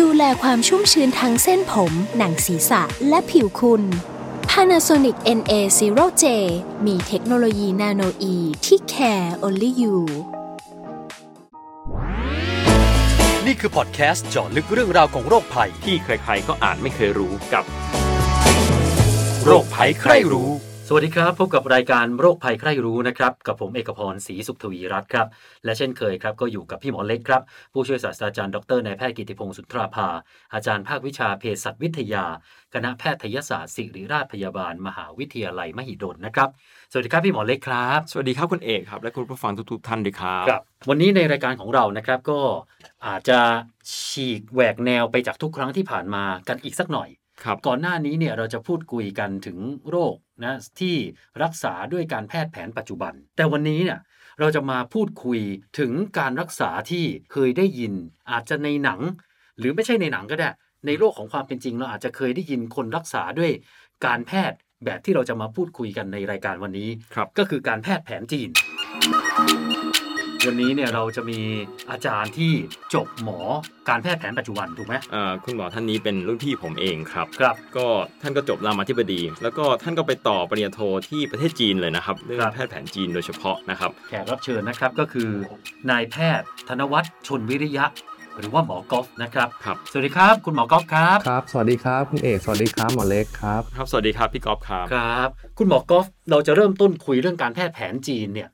ดูแลความชุ่มชื้นทั้งเส้นผม หนังศีรษะ และผิวคุณ Panasonic NA0J มีเทคโนโลยีนาโนอีที่ care only you นี่คือพอดแคสต์เจาะลึกเรื่องราวของโรคภัย ที่ใครๆก็อ่านไม่เคยรู้กับ โรคภัยใครรู้ สวัสดีครับพบกับรายการโรคภัยใครรู้นะครับกับผมเอกพรศรีสุขทวีรัตน์ครับและเช่นเคยครับก็อยู่กับพี่หมอเล็กครับผู้ช่วยศาสตราจารย์ดรนายแพทย์กิติพงศ์สุนทราภา อาจารย์ภาควิชาเภสัชวิทยา คณะแพทยศาสตร์ศิริราชพยาบาล มหาวิทยาลัยมหิดลนะครับสวัสดีครับพี่หมอเล็กครับสวัสดีครับคุณเอกครับและคุณผู้ฟังทุกๆท่านด้วยครับครับ วันนี้ในรายการของเรานะครับก็อาจจะฉีกแหวกแนวไปจากทุกครั้งที่ผ่านมากันอีกสักหน่อย ครับก่อนหน้านี้เนี่ยเราจะพูดคุยกันถึงโรคนะที่รักษาด้วยการแพทย์แผนปัจจุบัน แต่วันนี้เนี่ยเราจะมาพูดคุยถึงการรักษาที่เคยได้ยิน อาจจะในหนัง หรือไม่ใช่ในหนังก็ได้ ในโลกของความเป็นจริง เราอาจจะเคยได้ยินคนรักษาด้วยการแพทย์แบบที่เราจะมาพูดคุยกันในรายการวันนี้ครับก็คือการแพทย์แผนจีน วันนี้เนี่ยเราจะมีอาจารย์ที่จบหมอการแพทย์แผนปัจจุบันถูกไหมเอ่อคุณหมอท่านนี้เป็นรุ่นพี่ผมเองครับครับ ก็ท่านก็จบรามาธิบดี แล้วก็ท่านก็ไปต่อปริญญาโทที่ประเทศจีนเลยนะครับเรื่อครังบแพทย์แผนจีนโดยเฉพาะนะครับแขกรับเชิญนะครับก็คือนายแพทย์ ธนวัฒน์ชนวิริยะหรือว่าหมอกอฟนะครับครับ สวัสดีครับ คุณหมอกอฟครับ ครับ สวัสดีครับคุณเอก สวัสดีครับหมอเล็กครับ ครับ สวัสดีครับพี่กอฟครับ ครับ คุณหมอกอฟเราจะเริ่มต้นคุยเรื่องการแพทย์แผนจีนเนี่ย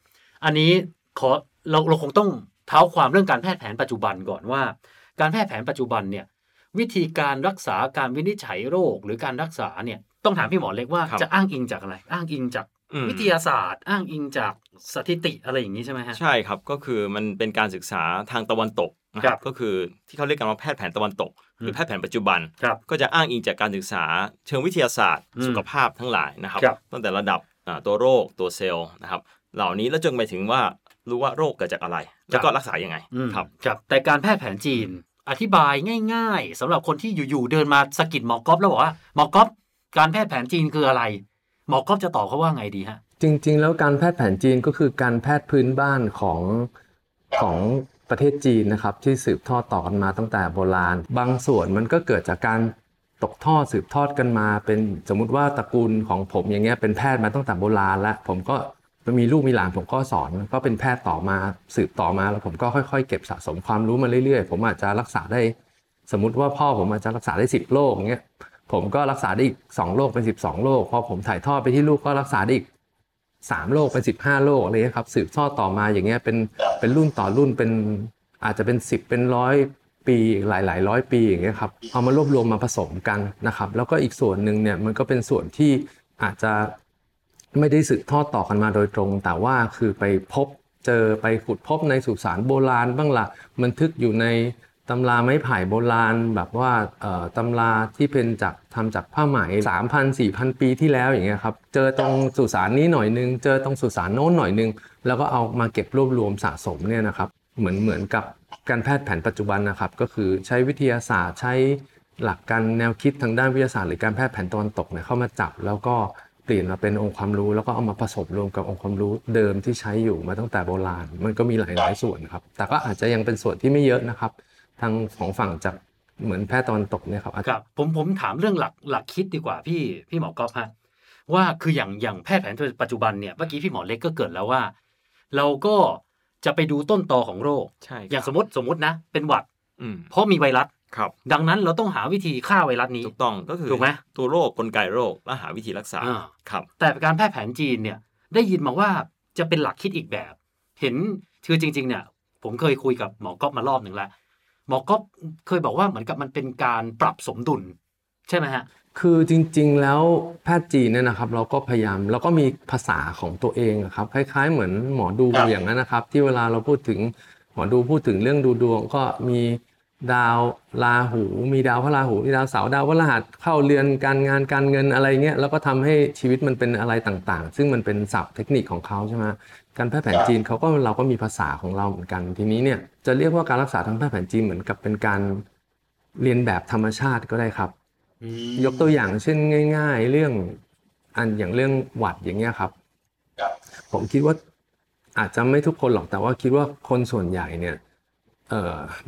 อันนี้ขอ เราเราคงต้องเท้าความเรื่องการแพทย์แผนปัจจุบันก่อนว่า การแพทย์แผนปัจจุบันเนี่ยวิธีการรักษาการวินิจฉัยโรคหรือการรักษาเนี่ยต้องถามพี่หมอเล็กว่าครับจะอ้างอิงจากอะไร อ้างอิงจากอืมวิทยาศาสตร์ อ้างอิงจากสถิติอะไรอย่างนี้ใช่ไหมฮะใช่ครับก็คือมันเป็นการศึกษาทางตะวันตกนะคครัรับบก็คือที่เขาเรียกกันว่าแพทย์แผนตะวันตก หรือมแพทย์แผนปัจจุบันครับก็จะอ้างอิงจากการศึกษาเชิงวิทยาศาสตร์อืมสุขภาพทั้งหลายนะครับครับตั้งแต่ระดับอ่าตัวโรคตัวเซลล์นะครับเหล่านี้แล้วจนไปถึงว่า รู้ว่าโรคเกิดจากอะไร แล้วก็รักษายังไงอืมครับครับ แต่การแพทย์แผนจีนอธิบายง่าย ๆสำหรับคนที่อยู่ๆเดินมาสะกิดหมอกอฟแล้วบอกว่าหมอกอฟการแพทย์แผนจีนคืออะไร หมอกอฟจะตอบเขาว่าไงดีฮะ จริง ๆ แล้วการแพทย์แผนจีนก็คือการแพทย์พื้นบ้านของของประเทศจีนนะครับที่สืบทอดต่อกันมาตั้งแต่โบราณ บางส่วนมันก็เกิดจากการตกทอดสืบทอดกันมา เป็นสมมุติว่าตระกูลของผมอย่างเงี้ยเป็นแพทย์มาตั้งแต่โบราณแล้วผมก็ มีลูกมีหลานผมก็สอนก็เป็นแพทย์ต่อมาสืบต่อมาแล้วผมก็ค่อยๆ เก็บสะสมความรู้มาเรื่อยๆ ผมอาจจะรักษาได้ สมมติว่าพ่อผมอาจจะรักษาได้ 10 โรคอย่างเงี้ยผมก็รักษาได้อีก2โรคเป็น 12 โรคพอผมถ่ายทอดไปที่ลูกก็รักษาได้อีก3โรคเป็น 15 โรคอะไรเงี้ยครับสืบทอดต่อมาอย่างเงี้ยเป็นเป็นรุ่นต่อรุ่นเป็นอาจจะเป็น 10 เป็นร้อยปีหลายหลายร้อยปีอย่างเงี้ยครับเอามารวบรวมมาผสมกันนะครับ แล้วก็อีกส่วนหนึ่งเนี่ยมันก็เป็นส่วนที่อาจจะ ไม่ได้สืบทอดต่อกันมาโดยตรง แต่ว่าคือไปพบเจอไปขุดพบในสุสานโบราณบ้างละบันทึกอยู่ในตำราไม้ไผ่โบราณ แบบว่าตำราที่เป็นจากทำจากผ้าไหม3,000 4,000 ปีที่แล้วอย่างเงี้ยครับ เจอตรงสุสานนี้หน่อยนึง เจอตรงสุสานโน้นหน่อยนึง แล้วก็เอามาเก็บรวบรวมสะสมเนี่ยนะครับ เหมือนเหมือนกับการแพทย์แผนปัจจุบันนะครับ ก็คือใช้วิทยาศาสตร์ใช้หลักการแนวคิดทางด้านวิทยาศาสตร์หรือการแพทย์แผนตะวันตกเนี่ยเข้ามาจับแล้วก็ ปลี่ยนมาเป็นองค์ความรู้แล้วก็เอามาผสมรวมกับองค์ความรู้เดิมที่ใช้อยู่มาตั้งแต่โบราณ มันก็มีหลายๆส่วนครับ แต่ก็อาจจะยังเป็นส่วนที่ไม่เยอะนะครับ ทางของฝั่งจากเหมือนแพทย์ตะวันตกเนี่ยครับอาจคจะรับผมผมถามเรื่องหลักหลักคิดดีกว่าพี่พี่หมอกอฟฮะว่าคืออย่างอย่างแพทย์แผนปัจจุบันเนี่ยเมื่อกี้พี่หมอเล็กก็เกริดแล้วว่า เราก็จะไปดูต้นตอของโรคใช่อย่างสมมติสมมตินะ เป็นหวัดอืมเพราะมีไวรัส ครับดังนั้นเราต้องหาวิธีฆ่าไวรัสนี้ ถูกต้องก็คือถูกไหม ตัวโรคกลไกโรคและหาวิธีรักษาอ่า ครับ แต่การแพทย์แผนจีนเนี่ยได้ยินมาว่าจะเป็นหลักคิดอีกแบบ เห็นคือจริง ๆ เนี่ย ผมเคยคุยกับหมอก๊อฟมารอบหนึ่งแล้วหมอก๊อฟเคยบอกว่าเหมือนกับมันเป็นการปรับสมดุล ใช่ไหมฮะ คือจริงๆ แล้วแพทย์จีนเนี่ยนะครับเราก็พยายามแล้วก็มีภาษาของตัวเองอะครับคล้าย ๆ เหมือนหมอดูครับ อย่างนั้นนะครับ ที่เวลาเราพูดถึงหมอดูพูดถึงเรื่องดูดวงก็มี ดาวราหูมีดาวพระราหูมีดาวเสาร์ดาวพฤหัสเข้าเรือนการงานการเงินอะไรเงี้ยแล้วก็ทำให้ชีวิตมันเป็นอะไรต่างๆ ซึ่งมันเป็นศัพท์เทคนิคของเขาใช่ไหมการแพทย์แผนจีนเขาก็เราก็มีภาษาของเราเหมือนกัน ทีนี้เนี่ยจะเรียกว่าการรักษาทางแพทย์แผนจีนเหมือนกับเป็นการเลียนแบบธรรมชาติก็ได้ครับยกตัวอย่างเช่นง่าย ๆ เรื่องอันอย่างเรื่องหวัดอย่างเงี้ยครับ ผมคิดว่าอาจจะไม่ทุกคนหรอกแต่ว่าคิดว่าคนส่วนใหญ่เนี่ยเอ่อ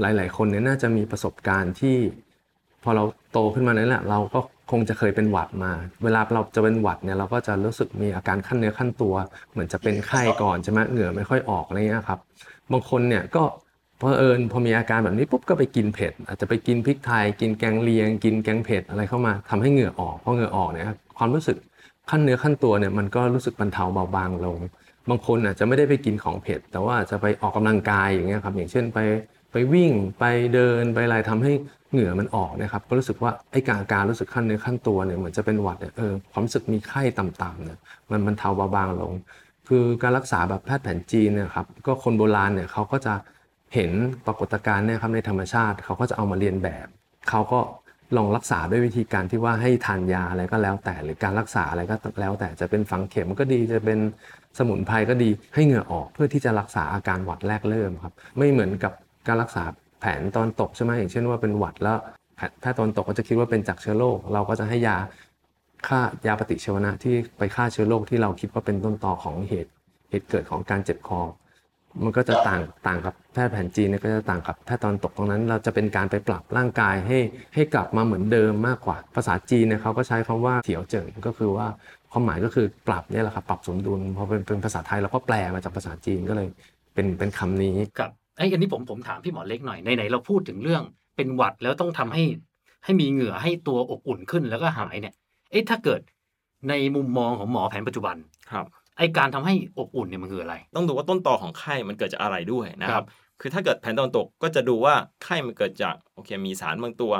หลาย ๆ คนเนี่ยน่าจะมีประสบการณ์ที่ พอเราโตขึ้นมานั้นแหละเราก็คงจะเคยเป็นหวัดมา เวลาเราจะเป็นหวัดเนี่ยเราก็จะรู้สึกมีอาการขั้นเนื้อขั้นตัว เหมือนจะเป็นไข้ก่อนใช่ไหมเหงื่อไม่ค่อยออกอะไรเงี้ยครับ บางคนเนี่ยก็พอเอิญพอมีอาการแบบนี้ปุ๊บก็ไปกินเผ็ด อาจจะไปกินพริกไทย กินแกงเลียง กินแกงเผ็ดอะไรเข้ามาทำให้เหงื่อออกพอเหงื่อออกเนี่ยความรู้สึกขั้นเนื้อขั้นตัวเนี่ยมันก็รู้สึกบรรเทาเบาบางลง บางคนอาจจะไม่ได้ไปกินของเผ็ด แต่ว่าจะไปออกกำลังกายอย่างเงี้ยครับอย่างเช่นไปไปวิ่งไปเดินไปอะไรทำให้เหงื่อมันออกนะครับก็รู้สึกว่าไอ้การการรู้สึกขั้นเนื้อขั้นตัวเนี่ยเหมือนจะเป็นหวัดเนี่ยเออความรู้สึกมีไข้ต่ำๆเนี่ยมันมันเทาเบาบางลง คือการรักษาแบบแพทย์แผนจีนเนี่ยครับก็คนโบราณเนี่ยเขาก็จะเห็นปรากฏการณ์เนี่ยครับในธรรมชาติเขาก็จะเอามาเรียนแบบเขาก็ลองรักษาด้วยวิธีการที่ว่าให้ทานยาอะไรก็แล้วแต่หรือการรักษาอะไรก็แล้วแต่จะเป็นฝังเข็มก็ดีจะเป็น สมุนไพรก็ดีให้เหงื่อออกเพื่อที่จะรักษาอาการหวัดแรกเริ่มครับไม่เหมือนกับการรักษาแผนตอนตกใช่ไหมอย่างเช่นว่าเป็นหวัดแล้วแพทย์ตอนตกก็จะคิดว่าเป็นจากเชื้อโรคเราก็จะให้ยาฆ่ายาปฏิชีวนะที่ไปฆ่าเชื้อโรคที่เราคิดว่าเป็นต้นตอของเหตุเหตุเกิดของการเจ็บคอ มันก็จะต่างต่างกับแพทย์แผนจีนเนี่ยก็จะต่างกับแพทย์ตอนตกตรงนั้น เราจะเป็นการไปปรับร่างกายให้ให้กลับมาเหมือนเดิมมากกว่า ภาษาจีนเนี่ยเขาก็ใช้คำว่าเถียวเจิงก็คือว่า ความหมายก็คือปรับเนี่ยแหละครับปรับสมดุลพอเป็นเป็นภาษาไทยเราก็แปลมาจากภาษาจีนก็เลยเป็นเป็นคำนี้ครับไอ้ยอันนี้ผมผมถามพี่หมอเล็กหน่อยไหนๆเราพูดถึงเรื่องเป็นหวัดแล้วต้องทำให้ให้มีเหงื่อให้ตัวอบอุ่นขึ้นแล้วก็หายเนี่ยเอ๊ะถ้าเกิดในมุมมองของหมอแผนปัจจุบันครับไอ้การทำให้อบอุ่นเนี่ยมันคืออะไร ต้องดูว่าต้นตอของไข้มันเกิดจากอะไรด้วยนะคครัรับบคือถ้าเกิดแผนตะวันตกก็จะดูว่าไข้มันเกิดจากโอเคมีสารบางตัว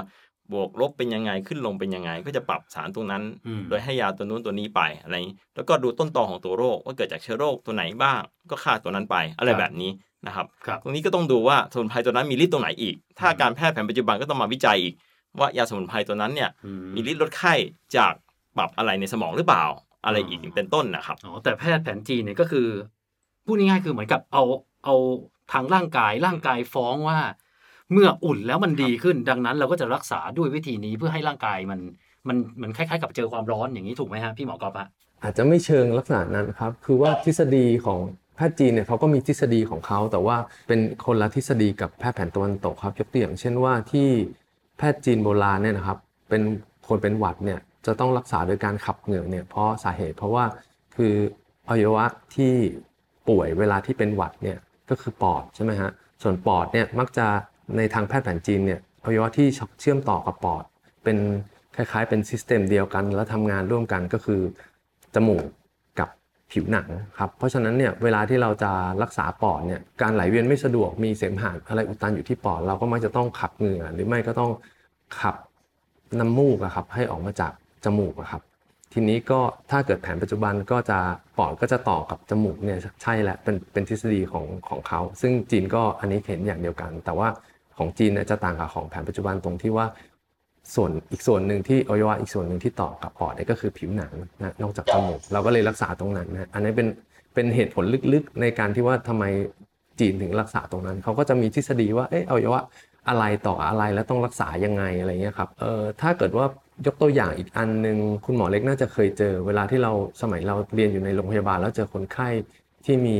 บวกลบเป็นยังไงขึ้นลงเป็นยังไง ก็จะปรับสารตรงนั้นอืมโดยให้ยาตัวนู้นตัวนี้ไปอะไรอย่างนี้แล้วก็ดูต้นตอของตัวโรคว่าเกิดจากเชื้อโรคตัวไหนบ้าง ก็ฆ่าตัวนั้นไปอะไรแบบนี้นะครับครับ ตรงนี้ก็ต้องดูว่าสมุนไพรตัวนั้นมีฤทธิ์ตรงไหนอีก ถ้าการแพทย์แผนปัจจุบันก็ต้องมาวิจัยอีก ว่ายาสมุนไพรตัวนั้นเนี่ยอืมีฤทธิ์ลดไข้จากปรับอะไรในสมองหรือเปล่าอะไรอีกเป็นต้นนะครับอ๋อแต่แพทย์แผนจีนเนี่ยก็คือพูดง่ายๆคือเหมือนกับเอาเอาทางร่างกายร่างกายฟ้องว่า เมื่ออุ่นแล้วมันดีขึ้น ดังนั้นเราก็จะรักษาด้วยวิธีนี้เพื่อให้ร่างกายมันมันมือนคล้ายๆ กับเจอความร้อนอย่างนี้ถูกไหมฮะพี่หมอกอฟฮะอาจจะไม่เชิงลักษณะนั้นครับ คือว่าทฤษฎีของแพทย์จีนเนี่ยเขาก็มีทฤษฎีของเขาแต่ว่าเป็นคนละทฤษฎีกับแพทย์แผนตะวันตกครับยกตัวอย่างเช่นว่าที่แพทย์จีนโบราณเนี่ยนะครับ เป็นคนเป็นหวัดเนี่ยจะต้องรักษาโดยการขับเหงื่อเนี่ยเพราะสาเหตุเพราะว่าคืออวัยวะที่ป่วยเวลาที่เป็นหวัดเนี่ยก็คือปอดใช่ไหมฮะส่วนปอดเนี่ยมักจะ ในทางแพทย์แผนจีนเนี่ยอวัยวะที่เชื่อมต่อกับปอด เป็นคล้ายๆ เป็นซิสเต็มเดียวกัน แล้วทำงานร่วมกันก็คือจมูกกับผิวหนังครับเพราะฉะนั้นเนี่ยเวลาที่เราจะรักษาปอดเนี่ยการไหลเวียนไม่สะดวกมีเสมหะอะไรอุดตันอยู่ที่ปอด เราก็มักจะต้องขับเหงื่อหรือไม่ก็ต้องขับน้ำมูกอะครับให้ออกมาจากจมูกอะครับทีนี้ก็ถ้าเกิดแผนปัจจุบันก็จะปอดก็จะต่อกับจมูกเนี่ยใช่แหละเป็นเป็นทฤษฎีของของเขา ซึ่งจีนก็อันนี้เห็นอย่างเดียวกัน แต่ว่า ของจีนเนี่ยจะต่างกับของแผนปัจจุบันตรงที่ว่าส่วนอีกส่วนหนึ่งที่อวัยวะอีกส่วนหนึ่งที่ต่อกับปอดเนี่ยก็คือผิวหนังนะนอกจากจมูกเราก็เลยรักษาตรงนั้นนะอันนี้เป็นเป็นเหตุผลลึกๆในการที่ว่าทำไมจีนถึงรักษาตรงนั้นเขาก็จะมีทฤษฎีว่าเอออวัยวะอะไรต่ออะไรแล้วต้องรักษายังไงอะไรเงี้ยครับเออถ้าเกิดว่ายกตัวอย่างอีกอันหนึ่งคุณหมอเล็กน่าจะเคยเจอ เวลาที่เราสมัยเราเรียนอยู่ในโรงพยาบาล แล้วเจอคนไข้ที่มี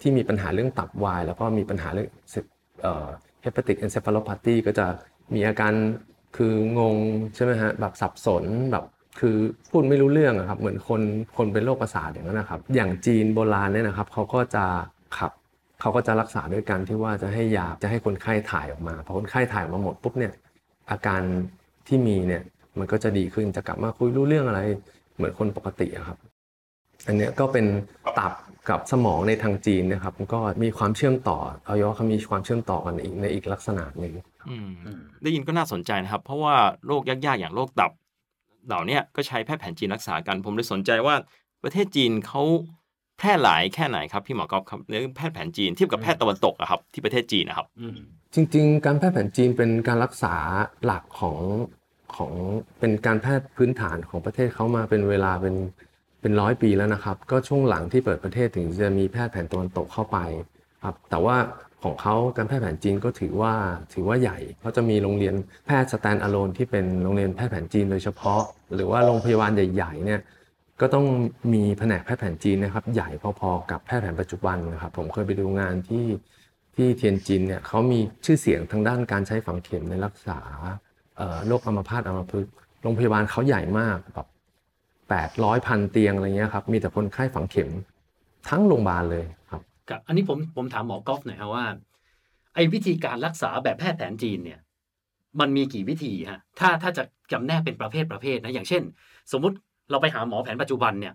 ที่มีปัญหาเรื่องตับวาย แล้วก็มีปัญหาเรื่องเอ่อ hepatic encephalopathy ก็จะมีอาการคืองงใช่ไหมฮะแบบสับสนแบบคือพูดไม่รู้เรื่องอะครับเหมือนคนคนเป็นโรคประสาทอย่างนั้นนะครับ อย่างจีนโบราณเนี่ยนะครับเขาก็จะขับเขาก็จะรักษาด้วยการที่ว่าจะให้ยาจะให้คนไข้ถ่ายออกมาพอคนไข้ถ่ายออกมาหมดปุ๊บเนี่ยอาการที่มีเนี่ยมันก็จะดีขึ้นจะกลับมาคุยรู้เรื่องอะไร เหมือนคนปกติอะครับ อันเนี้ยก็เป็นตับ กับสมองในทางจีนนะครับมันก็มีความเชื่อมต่ออวัยวะเขามีความเชื่อมต่อกันอีกในอีกลักษณะหนึ่งอืมอืมได้ยินก็น่าสนใจนะครับ เพราะว่าโรคยากๆอย่างโรคตับ เหล่าเนี้ยก็ใช้แพทย์แผนจีนรักษากัน ผมเลยสนใจว่าประเทศจีนเขาแพร่หลายแค่ไหนครับพี่หมอกอฟครับเรื่องแพทย์แผนจีนเทียบกับแพทย์ตะวันตกอะครับที่ประเทศจีนนะครับอืมจริง ๆ การแพทย์แผนจีนเป็นการรักษาหลักของของเป็นการแพทย์พื้นฐานของประเทศเขามาเป็นเวลาเป็น เป็นร้อยปีแล้วนะครับ ก็ช่วงหลังที่เปิดประเทศถึงจะมีแพทย์แผนตะวันตกเข้าไปครับแต่ว่าของเขาการแพทย์แผนจีนก็ถือว่าถือว่าใหญ่เขาจะมีโรงเรียนแพทย์สแตนอะโลนที่เป็นโรงเรียนแพทย์แผนจีนโดยเฉพาะ หรือว่าโรงพยาบาลใหญ่ๆเนี่ยก็ต้องมีแผนกแพทย์แผนจีนนะครับ ใหญ่พอๆกับแพทย์แผนปัจจุบันนะครับ ผมเคยไปดูงานที่ที่เทียนจินเนี่ยเขามีชื่อเสียงทางด้านการใช้ฝังเข็มในรักษาโรคอัมพาตอัมพฤกษ์โรงพยาบาลเขาใหญ่มากแบบ แปดร้อยพันเตียงอะไรเงี้ยครับมีแต่คนไข้ฝังเข็มทั้งโรงพยาบาลเลยครับครับอันนี้ผมผมถามหมอกอฟหน่อยครับว่าไอ้วิธีการรักษาแบบแพทย์แผนจีนเนี่ยมันมีกี่วิธีฮะถ้าถ้าจะจำแนกเป็นประเภทประเภทนะอย่างเช่น สมมุติเราไปหาหมอแผนปัจจุบันเนี่ย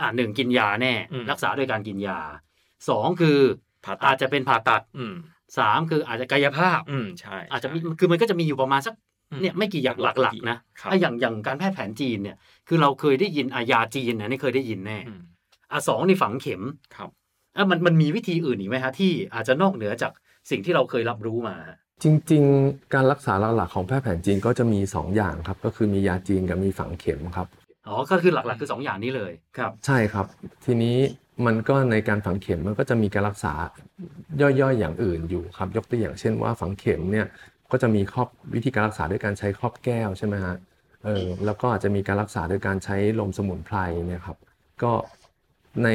อ่าหนึ่งกินยาแน่อืมรักษาด้วยการกินยาสองคือผ่าตัดอาจจะเป็นผ่าตัดอืมสามคืออาจจะกายภาพ อืมใช่ อาจจะมีคือมันก็จะมีอยู่ประมาณสักอืม เนี่ยไม่กี่อย่างหลักๆนะครับไอ้อย่างอย่างการแพทย์แผนจีนเนี่ย คือเราเคยได้ยินอายาจีนนะนี่เคยได้ยินแน่อืมอะสองนี่ฝังเข็มครับอะมันมันมีวิธีอื่นอีกไหมฮะที่อาจจะนอกเหนือจากสิ่งที่เราเคยรับรู้มาฮะจริง ๆ การรักษาหลักๆของแพทย์แผนจีนก็จะมี 2 อย่างครับ ก็คือมียาจีนกับมีฝังเข็มครับอ๋อก็คือหลักๆคือสองอย่างนี้เลยครับ ใช่ครับ ทีนี้มันก็ในการฝังเข็มมันก็จะมีการรักษาย่อยๆอย่างอื่นอยู่ครับ ยกตัวอย่างเช่นว่าฝังเข็มเนี่ย ก็จะมีครอบวิธีการรักษาด้วยการใช้ครอบแก้วใช่ไหมฮะเออแล้วก็อาจจะมีการรักษาด้วยการใช้ลมสมุนไพรเนี่ยครับ ก็ใน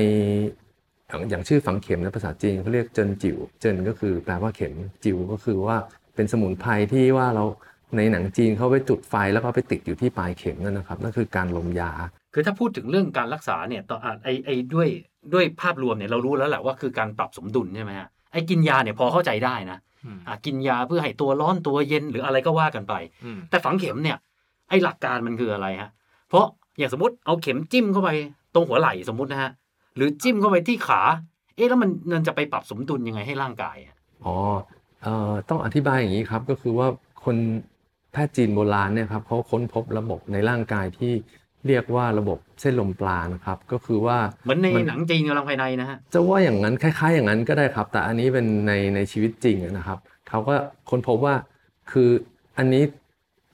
อย่างชื่อฝังเข็มในภาษาจีนเขาเรียกเจินจิ๋วเจินก็คือแปลว่าเข็มจิ๋วก็คือว่าเป็นสมุนไพรที่ว่าเราในหนังจีนเขาไปจุดไฟแล้วก็ไปติดอยู่ที่ปลายเข็มนั่นนะครับนั่นคือการลมยา คือถ้าพูดถึงเรื่องการรักษาเนี่ยต่ออะไอไอด้วยด้วยภาพรวมเนี่ยเรารู้แล้วแหละว่าคือการปรับสมดุลใช่ไหมฮะไอกินยาเนี่ยพอเข้าใจได้นะ กินยาเพื่อให้ตัวร้อนตัวเย็นหรืออะไรก็ว่ากันไปอืมแต่ฝังเข็มเนี่ย ไอหลักการมันคืออะไรฮะ เพราะอย่างสมมติเอาเข็มจิ้มเข้าไปตรงหัวไหล่สมมตินะฮะ หรือจิ้มเข้าไปที่ขา เอ๊ะแล้วมันมันจะไปปรับสมดุลยังไงให้ร่างกายอะอ๋อเอ่อต้องอธิบายอย่างนี้ครับก็คือว่าคนแพทย์จีนโบราณเนี่ยครับเขาค้นพบระบบในร่างกายที่ เรียกว่าระบบเส้นลมปราณครับก็คือว่าเหมือนในมันหนังจีนกำลังภายในนะฮะจะว่าอย่างนั้นคล้ายๆ อย่างนั้นก็ได้ครับ แต่อันนี้เป็นในในชีวิตจริงอะนะครับเขาก็ค้นพบว่าคืออันนี้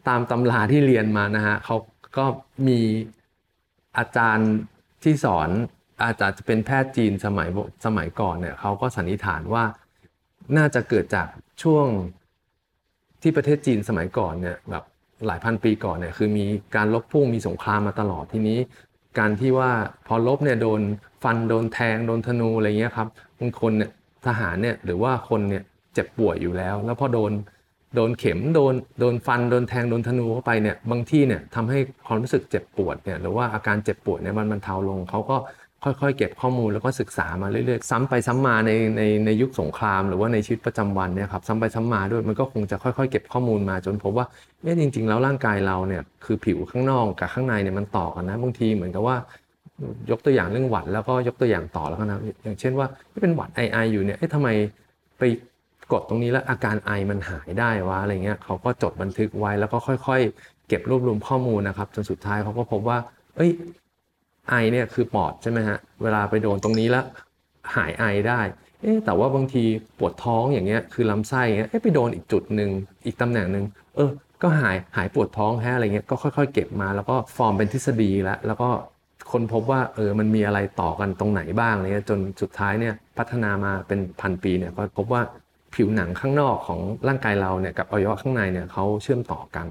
ตามตำราที่เรียนมานะฮะเขาก็มีอาจารย์ที่สอนอาจจะเป็นแพทย์จีนสมัยโบสมัยก่อนเนี่ยเขาก็สันนิษฐานว่าน่าจะเกิดจากช่วงที่ประเทศจีนสมัยก่อนเนี่ยแบบ หลายพันปีก่อนเนี่ยคือมีการลบพุ่งมีสงครามมาตลอดทีนี้ การที่ว่าพอลบเนี่ยโดนฟันโดนแทงโดนธนูอะไรเงี้ยครับบางคนเนี่ยทหารเนี่ยหรือว่าคนเนี่ยเจ็บป่วยอยู่แล้ว แล้วพอโดนโดนเข็มโดนโดนฟันโดนแทงโดนธนูเข้าไปเนี่ยบางที่เนี่ยทำให้ความรู้สึกเจ็บปวดเนี่ยหรือว่าอาการเจ็บปวดเนี่ยมันบรรเทาลงเขาก็ ค่อยๆ เก็บข้อมูลแล้วก็ศึกษามาเรื่อยๆ ซ้ำไปซ้ำมาในในในยุคสงคราม หรือว่าในชีวิตประจำวันเนี่ยครับซ้ำไปซ้ำมาด้วยมันก็คงจะค่อยๆ เก็บข้อมูลมาจนพบว่าเอ๊ะจริง ๆ แล้วร่างกายเราเนี่ยคือผิวข้างนอกกับข้างในเนี่ยมันต่อกันนะบางทีเหมือนกับว่ายกตัวอย่างเรื่องหวัดแล้วก็ยกตัวอย่างต่อแล้วกันนะอย่างเช่นว่าเป็นหวัดไอไออยู่เนี่ยเอ๊ะทำไมไปกดตรงนี้แล้วอาการไอมันหายได้วะอะไรเงี้ยเขาก็จดบันทึกไว้แล้วก็ค่อยๆ เก็บรวบรวมข้อมูลนะครับจนสุดท้ายเขาก็พบว่า เอ้ย ไอเนี่ยคือปอดใช่ไหมฮะเวลาไปโดนตรงนี้แล้วหายไอได้เอ๊แต่ว่าบางทีปวดท้องอย่างเงี้ยคือลำไส้เงี้ยเอ๊ไปโดนอีกจุดหนึ่งอีกตำแหน่งหนึ่งเออ ก็หายหายปวดท้องแฮะอะไรเงี้ยก็ค่อย ๆ เก็บมาแล้วก็ฟอร์มเป็นทฤษฎีแล้วแล้วก็คนพบว่าเออมันมีอะไรต่อกันตรงไหนบ้างอะไรเงี้ยจนสุดท้ายเนี่ยพัฒนามาเป็นพันปีเนี่ยก็พบว่าผิวหนังข้างนอกของร่างกายเราเนี่ยกับอวัยวะข้างในเนี่ยเขาเชื่อมต่อกัน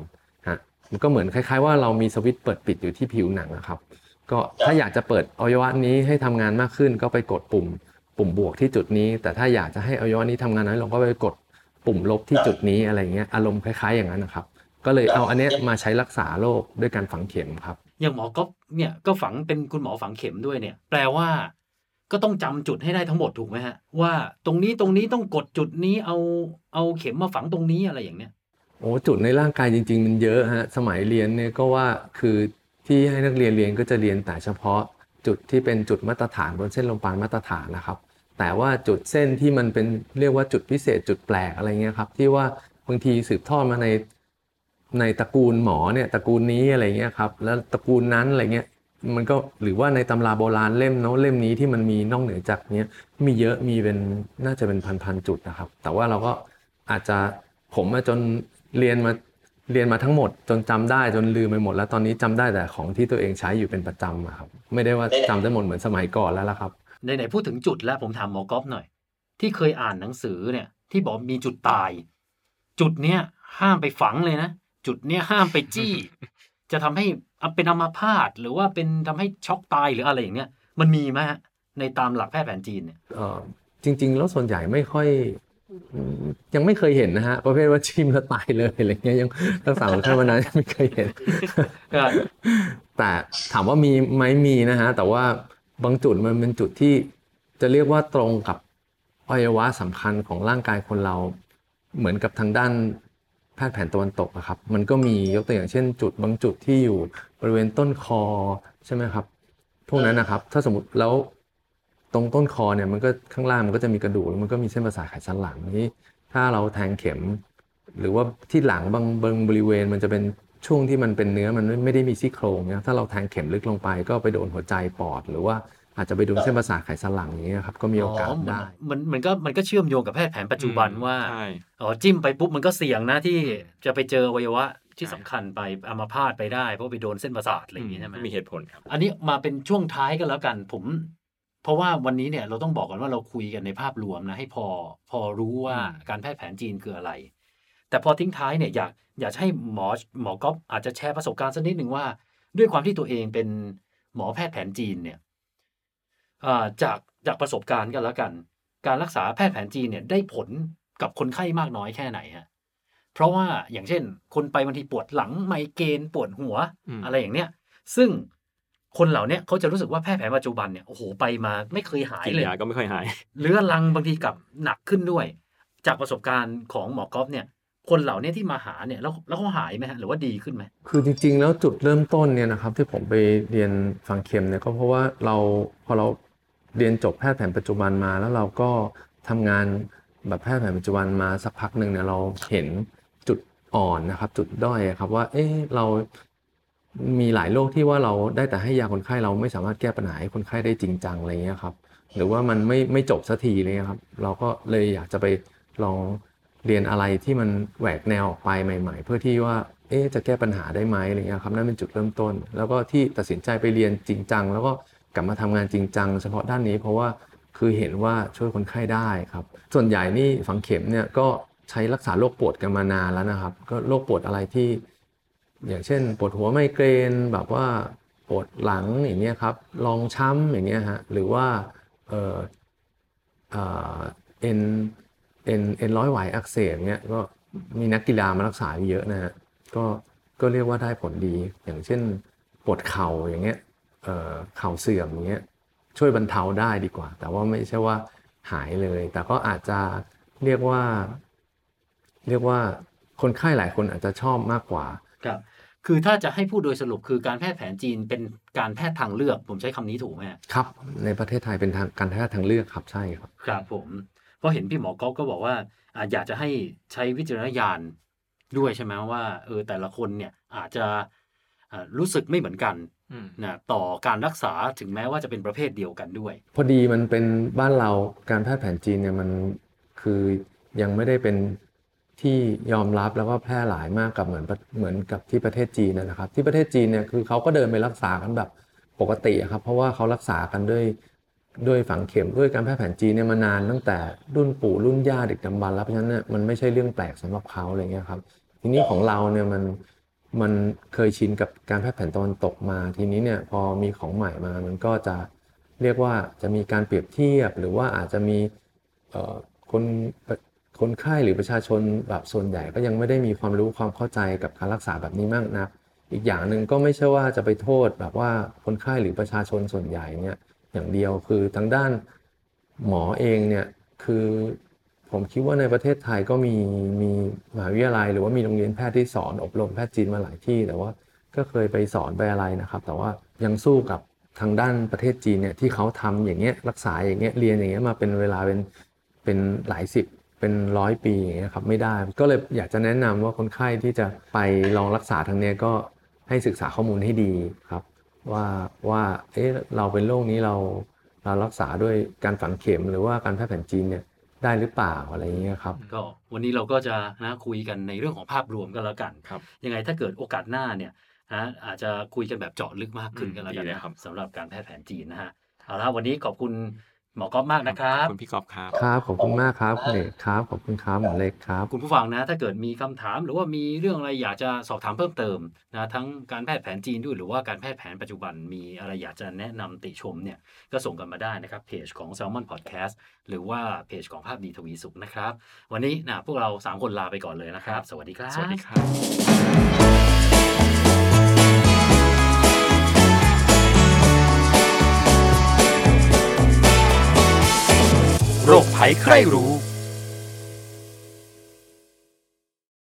ฮะมันก็เหมือนคล้าย ๆ ว่าเรามีสวิตช์เปิดปิดอยู่ที่ผิวหนังนะครับ ก็ถ้าอยากจะเปิดอวัยวะนี้ให้ทำงานมากขึ้น ก็ไปกดปุ่ม ปุ่มบวกที่จุดนี้ แต่ถ้าอยากจะให้อวัยวะนี้ทำงานน้อยลงก็ไปกดปุ่มลบที่จุดนี้อะไรเงี้ยอารมณ์คล้ายๆอย่างนั้นนะครับก็เลยเอาอันเนี้ยมาใช้รักษาโรคด้วยการฝังเข็มครับ อย่างหมอก๊อฟเนี่ยก็ฝังเป็นคุณหมอฝังเข็มด้วยเนี่ย แปลว่า ก็ต้องจำจุดให้ได้ทั้งหมดถูกไหมฮะ ว่าตรงนี้ตรงนี้ต้องกดจุดนี้เอาเอาเข็มมาฝังตรงนี้อะไรอย่างเนี้ยโอ้จุดในร่างกายจริง ๆ มันเยอะฮะสมัยเรียนเนี่ยก็ว่าคือ ที่ให้นักเรียนเรียนก็จะเรียนแต่เฉพาะจุดที่เป็นจุดมาตรฐานบนเส้นลมปานมาตรฐานนะครับ แต่ว่าจุดเส้นที่มันเป็นเรียกว่าจุดพิเศษจุดแปลกอะไรเงี้ยครับที่ว่าบางทีสืบทอดมาในในตระกูลหมอเนี่ยตระกูลนี้อะไรเงี้ยครับแล้วตระกูลนั้นอะไรเงี้ยมันก็หรือว่าในตำราโบราณเล่มโน้นเล่มนี้ที่มันมีนอกเหนือจากเนี้ยมีเยอะมีเป็นน่าจะเป็นพันๆจุดนะครับ แต่ว่าเราก็อาจจะผมอะจนเรียนมา เรียนมาทั้งหมดจนจำได้จนลืมไปหมด แล้วตอนนี้จำได้แต่ของที่ตัวเองใช้อยู่เป็นประจำอะครับไม่ได้ว่าจำได้หมดเหมือนสมัยก่อนแล้วละครับในไหนๆพูดถึงจุดแล้วผมถามหมอก๊อฟหน่อย ที่เคยอ่านหนังสือเนี่ย ที่บอกมีจุดตาย จุดเนี้ยห้ามไปฝังเลยนะจุดเนี้ยห้ามไปจี้ จะทำให้เป็นอัมาพาตหรือว่าเป็นทำให้ช็อกตายหรืออะไรอย่างเนี้ย มันมีไหมฮะในตามหลักแพทย์แผนจีนเนี่ยเอ่อจริง ๆ แล้วส่วนใหญ่ไม่ค่อยอืม ยังไม่เคยเห็นนะฮะประเภทว่าชิมแล้วตายเลยอะไรเงี้ยยังรักษาคนไข้วันนั้นไม่เคยเห็นครับแต่ถามว่ามีไหมมีนะฮะแต่ว่าบางจุดมันเป็นจุดที่จะเรียกว่าตรงกับอวัยวะสำคัญของร่างกายคนเราเหมือนกับทางด้านแพทย์แผนตะวันตกอะครับ มันก็มียกตัวอย่างเช่น จุดบางจุดที่อยู่บริเวณต้นคอใช่ไหมครับ พวกนั้นนะครับ ถ้าสมมติแล้ว ตรงต้นคอเนี่ยมันก็ข้างล่างมันก็จะมีกระดูกแล้วมันก็มีเส้นประสาทไขสันหลังนี้ ถ้าเราแทงเข็ม หรือว่าที่หลังบางบางบริเวณมันจะเป็นช่วงที่มันเป็นเนื้อมันไม่ไม่ได้มีซี่โครงเนี่ยถ้าเราแทงเข็มลึกลงไป ก็ไปโดนหัวใจปอด หรือว่าอาจจะไปโดนเส้นประสาทไขสันหลังอย่างเงี้ยครับก็มีโอกาสได้ มันมันก็มันก็เชื่อมโยงกับแพทย์แผนปัจจุบันว่าใช่อ๋อจิ้มไปปุ๊บมันก็เสี่ยงนะที่จะไปเจออวัยวะที่สำคัญไปอัมาพาตไปได้ เพราะไปโดนเส้นประสาทอะไรอย่างงี้ใช่ไหมมีเหตุผลครับ อันนี้มาเป็นช่วงท้ายกันแล้วกันผม เพราะว่าวันนี้เนี่ยเราต้องบอกกันว่าเราคุยกันในภาพรวมนะให้พอพอรู้ว่าอืมการแพทย์แผนจีนคืออะไร แต่พอทิ้งท้ายเนี่ยอยากอยากจะให้หมอหมอก๊อฟอาจจะแชร์ประสบการณ์สักนิดหนึ่งว่า ด้วยความที่ตัวเองเป็นหมอแพทย์แผนจีนเนี่ยอ่าจากจากประสบการณ์กันแล้วกัน การรักษาแพทย์แผนจีนเนี่ยได้ผลกับคนไข้มากน้อยแค่ไหนฮะเพราะว่าอย่างเช่น คนไปบางทีปวดหลังไมเกรนปวดหัวอืมอะไรอย่างเนี้ยซึ่ง คนเหล่าเนี้ยเขาจะรู้สึกว่าแพทย์แผนปัจจุบันเนี่ยโอ้โหไปมาไม่เคยหายกินเลยยาก็ไม่ค่อยหายเรื้อรังบางทีกลับหนักขึ้นด้วย จากประสบการณ์ของหมอกอฟเนี่ย คนเหล่าเนี้ยที่มาหาเนี่ยแล้วแล้วเขาหายไหมฮะหรือว่าดีขึ้นไหมคือจริง ๆ แล้วจุดเริ่มต้นเนี่ยนะครับ ที่ผมไปเรียนฟังเข็มเนี่ยก็เพราะว่าเราพอเราเรียนจบแพทย์แผนปัจจุบันมา แล้วเราก็ทำงานแบบแพทย์แผนปัจจุบันมาสักพักหนึ่งเนี่ยเราเห็นจุดอ่อนนะครับ จุดด้อยครับว่าเอ๊ะเรา มีหลายโรคที่ว่าเราได้แต่ให้ยาคนไข้เราไม่สามารถแก้ปัญหาให้คนไข้ได้จริงจังอะไรเงี้ยครับหรือว่ามันไม่ไม่จบสักทีเลยครับ เราก็เลยอยากจะไปลองเรียนอะไรที่มันแหวกแนวออกไปใหม่ ๆ เพื่อที่ว่าเอ๊จะแก้ปัญหาได้ไหมอะไรเงี้ยครับนั่นเป็นจุดเริ่มต้น แล้วก็ที่ตัดสินใจไปเรียนจริงจังแล้วก็กลับมาทำงานจริงจังเฉพาะด้านนี้เพราะว่าคือเห็นว่าช่วยคนไข้ได้ครับ ส่วนใหญ่นี่ฝังเข็มเนี่ยก็ใช้รักษาโรคปวดกันมานานแล้วนะครับ ก็โรคปวดอะไรที่ อย่างเช่นปวดหัวไมเกรนแบบว่าปวดหลังอย่างเงี้ยครับรองช้ำอย่างเงี้ยฮะหรือว่าเอ่อเอ็นเอ็นเอ็นร้อยไหวอักเสบเงี้ยก็มีนักกีฬามารักษาเยอะนะฮะก็ก็เรียกว่าได้ผลดี อย่างเช่นปวดเข่าอย่างเงี้ยเอ่อเข่าเสื่อมอย่างเงี้ยช่วยบรรเทาได้ดีกว่า แต่ว่าไม่ใช่ว่าหายเลย แต่ก็อาจจะเรียกว่า เรียกว่าคนไข้หลายคนอาจจะชอบมากกว่า ครับคือถ้าจะให้พูดโดยสรุปคือการแพทย์แผนจีนเป็นการแพทย์ทางเลือก ผมใช้คำนี้ถูกไหมฮะครับ ในประเทศไทยเป็นทางการแพทย์ทางเลือกครับใช่ครับ ครับผมเพราะเห็นพี่หมอก๊อฟก็บอกว่าอ่าอยากจะให้ใช้วิจารณญาณด้วยใช่ไหมว่าเออแต่ละคนเนี่ยอาจจะอ่ารู้สึกไม่เหมือนกันอืมนะต่อการรักษาถึงแม้ว่าจะเป็นประเภทเดียวกันด้วย พอดีมันเป็นบ้านเราการแพทย์แผนจีนเนี่ยมันคือยังไม่ได้เป็น ที่ยอมรับแล้วก็แพร่หลายมากกับเหมือนเหมือนกับที่ประเทศจีนนะครับ ที่ประเทศจีนเนี่ยคือเขาก็เดินไปรักษากันแบบปกติครับ เพราะว่าเขารักษากันด้วยด้วยฝังเข็มด้วยการแพทย์แผนจีนเนี่ยมานานตั้งแต่รุ่นปู่รุ่นย่าเดึกดำบรรพ์แล้วเพราะฉะนั้นเนี่ยมันไม่ใช่เรื่องแปลกสำหรับเขาอะไรเงี้ยครับ ทีนี้ของเราเนี่ยมันมันเคยชินกับการแพทย์แผนตะวันตกมา ทีนี้เนี่ยพอมีของใหม่มามันก็จะเรียกว่าจะมีการเปรียบเทียบ หรือว่าอาจจะมีคน คนไข้หรือประชาชนแบบส่วนใหญ่ก็ยังไม่ได้มีความรู้ความเข้าใจกับการรักษาแบบนี้มากนักอีกอย่างหนึ่งก็ไม่ใช่ว่าจะไปโทษแบบว่าคนไข้หรือประชาชนส่วนใหญ่เนี่ยอย่างเดียวคือทางด้านหมอเองเนี่ยคือผมคิดว่าในประเทศไทยก็มีมีมหาวิทยาลัย หรือว่ามีโรงเรียนแพทย์ที่สอนอบรมแพทย์จีนมาหลายที่ แต่ว่าก็เคยไปสอนไปอะไรนะครับ แต่ว่ายังสู้กับทางด้านประเทศจีนเนี่ยที่เขาทำอย่างเงี้ยรักษาอย่างเงี้ยเรียนอย่างเงี้ยมาเป็นเวลาเป็นเป็นหลายสิบ เป็นร้อยปีอย่างเงี้ยครับไม่ได้ก็เลยอยากจะแนะนำว่าคนไข้ที่จะไปลองรักษาทางเนี้ยก็ให้ศึกษาข้อมูลให้ดีครับ ว่าว่าเอ๊ะเราเป็นโรคนี้เราเรารักษาด้วยการฝังเข็มหรือว่าการแพทย์แผนจีนเนี่ยได้หรือเปล่าอะไรอย่างเงี้ยครับก็วันนี้เราก็จะนะคุยกันในเรื่องของภาพรวมกันแล้วกันครับยังไงถ้าเกิดโอกาสหน้าเนี่ยนะอาจจะคุยกันแบบเจาะลึกมากขึ้นอืมกันแล้วกันดีเลยนะครับสำหรับการแพทย์แผนจีนนะฮะเอาละวันนี้ขอบคุณ หมอก๊อฟมากนะครัขบอบคุณพี่กอฟครับ ครับขอบคุณมากครับคุณเอกครับขอบคุณครับหมอเล็กครับคุณผู้ฟังนะ ถ้าเกิดมีคำถามหรือว่ามีเรื่องอะไรอยากจะสอบถามเพิ่มเติมนะทั้งการแพทย์แผนจีนด้วยหรือว่าการแพทย์แผนปัจจุบันมีอะไรอยากจะแนะนำติชมเนี่ยก็ส่งกันมาได้นะครับเพจของ Salmon Podcast หรือว่าเพจของภาพดีทวีสุขนะครับ วันนี้นะพวกเรา 3 คนลาไปก่อนเลยนะครับ สวัสดีครับสวัสดีครับ โรคภัยใครรู้